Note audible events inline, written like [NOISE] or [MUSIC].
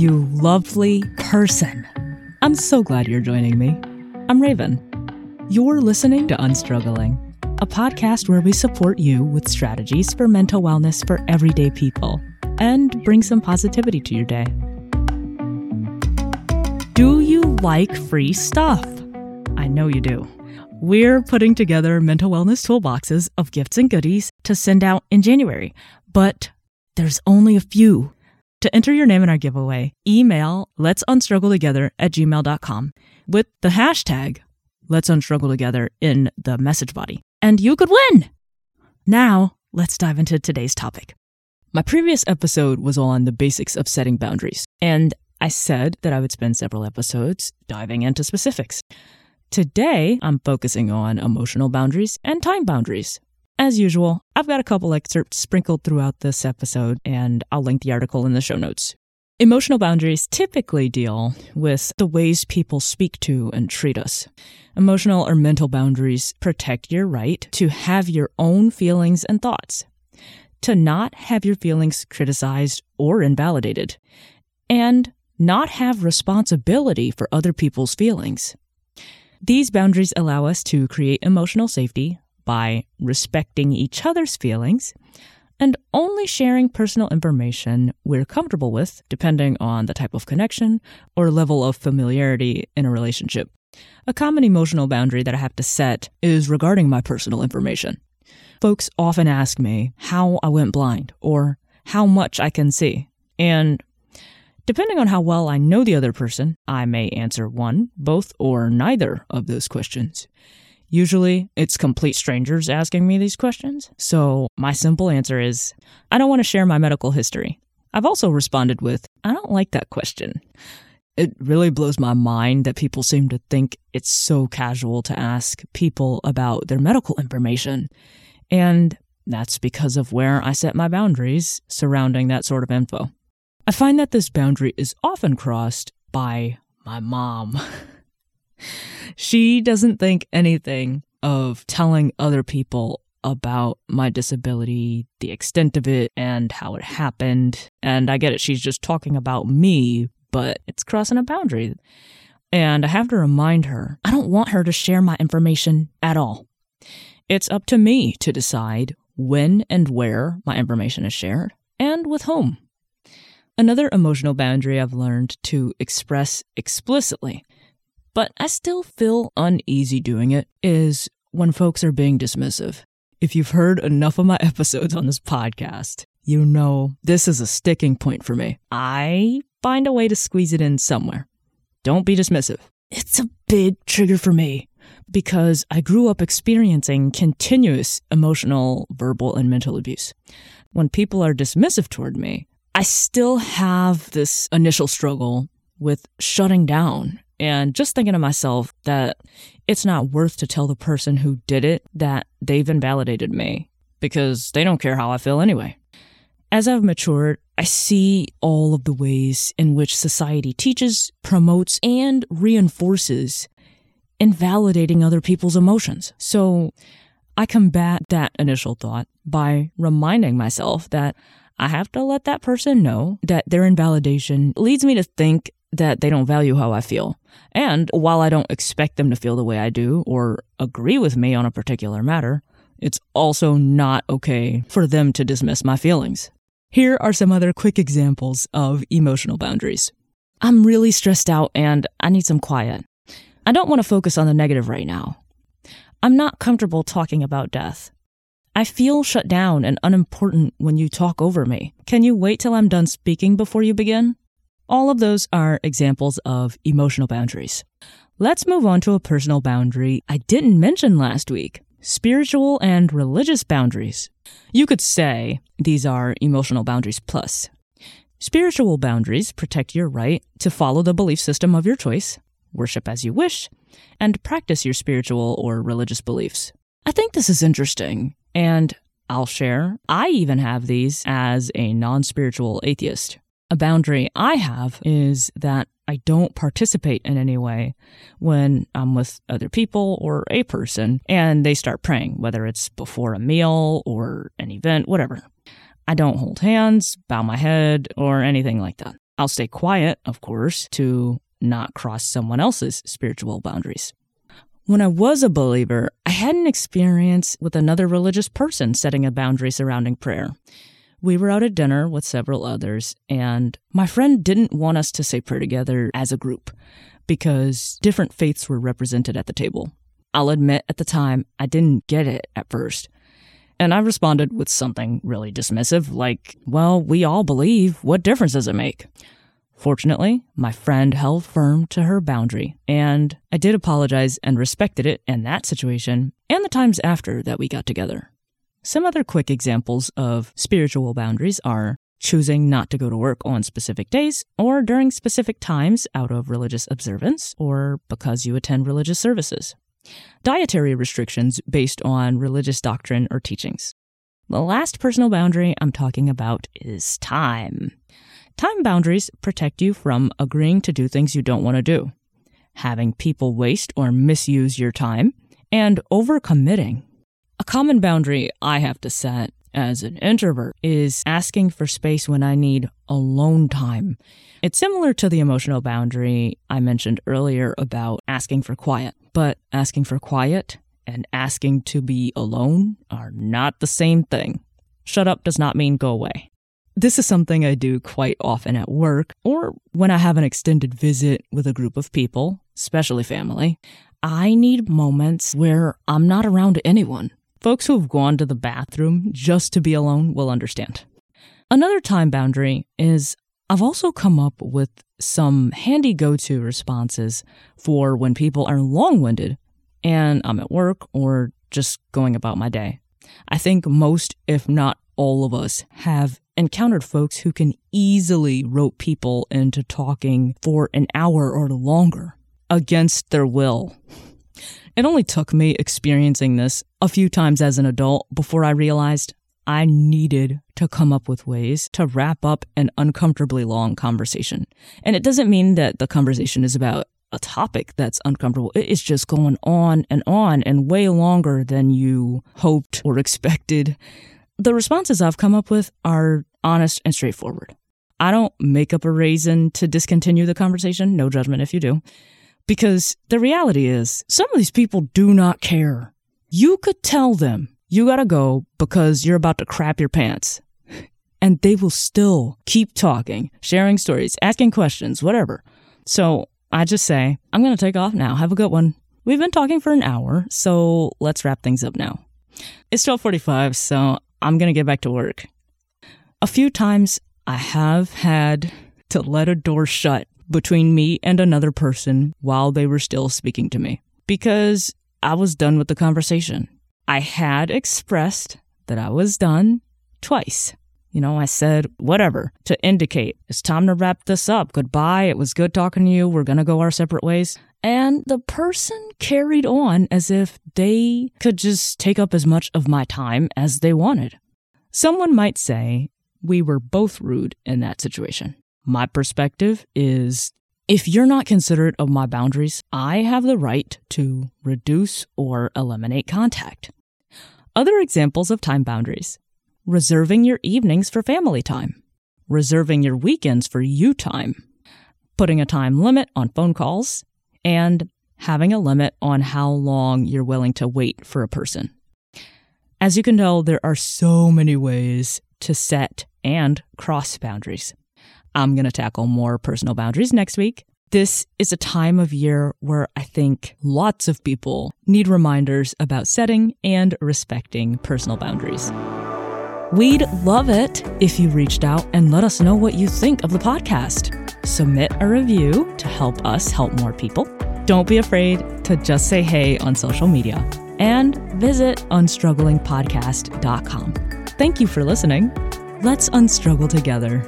you lovely person. I'm so glad you're joining me. I'm Raven. You're listening to Unstruggling, a podcast where we support you with strategies for mental wellness for everyday people and bring some positivity to your day. Do you like free stuff? I know you do. We're putting together mental wellness toolboxes of gifts and goodies to send out in January, but there's only a few. To enter your name in our giveaway, email let's unstruggle together at gmail.com with the hashtag let's unstruggle together in the message body, and you could win. Now, let's dive into today's topic. My previous episode was on the basics of setting boundaries, and I said that I would spend several episodes diving into specifics. Today, I'm focusing on emotional boundaries and time boundaries. As usual, I've got a couple excerpts sprinkled throughout this episode, and I'll link the article in the show notes. Emotional boundaries typically deal with the ways people speak to and treat us. Emotional or mental boundaries protect your right to have your own feelings and thoughts, to not have your feelings criticized or invalidated, and not have responsibility for other people's feelings. These boundaries allow us to create emotional safety by respecting each other's feelings and only sharing personal information we're comfortable with, depending on the type of connection or level of familiarity in a relationship. A common emotional boundary that I have to set is regarding my personal information. Folks often ask me how I went blind or how much I can see. And depending on how well I know the other person, I may answer one, both, or neither of those questions. Usually, it's complete strangers asking me these questions. So, my simple answer is I don't want to share my medical history. I've also responded with, I don't like that question. It really blows my mind that people seem to think it's so casual to ask people about their medical information. And that's because of where I set my boundaries surrounding that sort of info. I find that this boundary is often crossed by my mom. [LAUGHS] she doesn't think anything of telling other people about my disability, the extent of it, and how it happened. And I get it, she's just talking about me, but it's crossing a boundary. And I have to remind her I don't want her to share my information at all. It's up to me to decide when and where my information is shared and with whom. Another emotional boundary I've learned to express explicitly but I still feel uneasy doing it, is when folks are being dismissive. If you've heard enough of my [LAUGHS] episodes on this podcast, you know this is a sticking point for me. I find a way to squeeze it in somewhere. Don't be dismissive. It's a big trigger for me because I grew up experiencing continuous emotional, verbal, and mental abuse. When people are dismissive toward me, I still have this initial struggle with shutting down and just thinking to myself that it's not worth to tell the person who did it that they've invalidated me because they don't care how I feel anyway. As I've matured, I see all of the ways in which society teaches, promotes, and reinforces invalidating other people's emotions. So I combat that initial thought by reminding myself that I have to let that person know that their invalidation leads me to think that they don't value how I feel. And while I don't expect them to feel the way I do or agree with me on a particular matter, it's also not okay for them to dismiss my feelings. Here are some other quick examples of emotional boundaries. I'm really stressed out and I need some quiet. I don't want to focus on the negative right now. I'm not comfortable talking about death. I feel shut down and unimportant when you talk over me. Can you wait till I'm done speaking before you begin? All of those are examples of emotional boundaries. Let's move on to a personal boundary I didn't mention last week spiritual and religious boundaries. You could say these are emotional boundaries plus. Spiritual boundaries protect your right to follow the belief system of your choice, worship as you wish, and practice your spiritual or religious beliefs. I think this is interesting, and I'll share. I even have these as a non spiritual atheist. A boundary I have is that I don't participate in any way when I'm with other people or a person and they start praying, whether it's before a meal or an event, whatever. I don't hold hands, bow my head, or anything like that. I'll stay quiet, of course, to not cross someone else's spiritual boundaries. When I was a believer, I had an experience with another religious person setting a boundary surrounding prayer. We were out at dinner with several others, and my friend didn't want us to say prayer together as a group because different faiths were represented at the table. I'll admit at the time I didn't get it at first. And I responded with something really dismissive, like, well, we all believe. What difference does it make? Fortunately, my friend held firm to her boundary, and I did apologize and respected it in that situation and the times after that we got together. Some other quick examples of spiritual boundaries are choosing not to go to work on specific days or during specific times out of religious observance or because you attend religious services. Dietary restrictions based on religious doctrine or teachings. The last personal boundary I'm talking about is time. Time boundaries protect you from agreeing to do things you don't want to do, having people waste or misuse your time, and overcommitting. A common boundary I have to set as an introvert is asking for space when I need alone time. It's similar to the emotional boundary I mentioned earlier about asking for quiet, but asking for quiet and asking to be alone are not the same thing. Shut up does not mean go away. This is something I do quite often at work or when I have an extended visit with a group of people, especially family. I need moments where I'm not around anyone. Folks who have gone to the bathroom just to be alone will understand. Another time boundary is I've also come up with some handy go to responses for when people are long winded and I'm at work or just going about my day. I think most, if not all of us, have encountered folks who can easily rope people into talking for an hour or longer against their will. It only took me experiencing this a few times as an adult before I realized I needed to come up with ways to wrap up an uncomfortably long conversation. And it doesn't mean that the conversation is about a topic that's uncomfortable. It's just going on and on and way longer than you hoped or expected. The responses I've come up with are honest and straightforward. I don't make up a reason to discontinue the conversation, no judgment if you do, because the reality is some of these people do not care. You could tell them you gotta go because you're about to crap your pants. [LAUGHS] And they will still keep talking, sharing stories, asking questions, whatever. So I just say, I'm gonna take off now. Have a good one. We've been talking for an hour, so let's wrap things up now. It's 1245, so I'm gonna get back to work. A few times I have had to let a door shut between me and another person while they were still speaking to me because I was done with the conversation. I had expressed that I was done twice. You know, I said whatever to indicate it's time to wrap this up. Goodbye. It was good talking to you. We're going to go our separate ways. And the person carried on as if they could just take up as much of my time as they wanted. Someone might say we were both rude in that situation. My perspective is if you're not considerate of my boundaries, I have the right to reduce or eliminate contact. Other examples of time boundaries reserving your evenings for family time, reserving your weekends for you time, putting a time limit on phone calls, and having a limit on how long you're willing to wait for a person. As you can tell, there are so many ways to set and cross boundaries. I'm going to tackle more personal boundaries next week. This is a time of year where I think lots of people need reminders about setting and respecting personal boundaries. We'd love it if you reached out and let us know what you think of the podcast. Submit a review to help us help more people. Don't be afraid to just say hey on social media and visit unstrugglingpodcast.com. Thank you for listening. Let's unstruggle together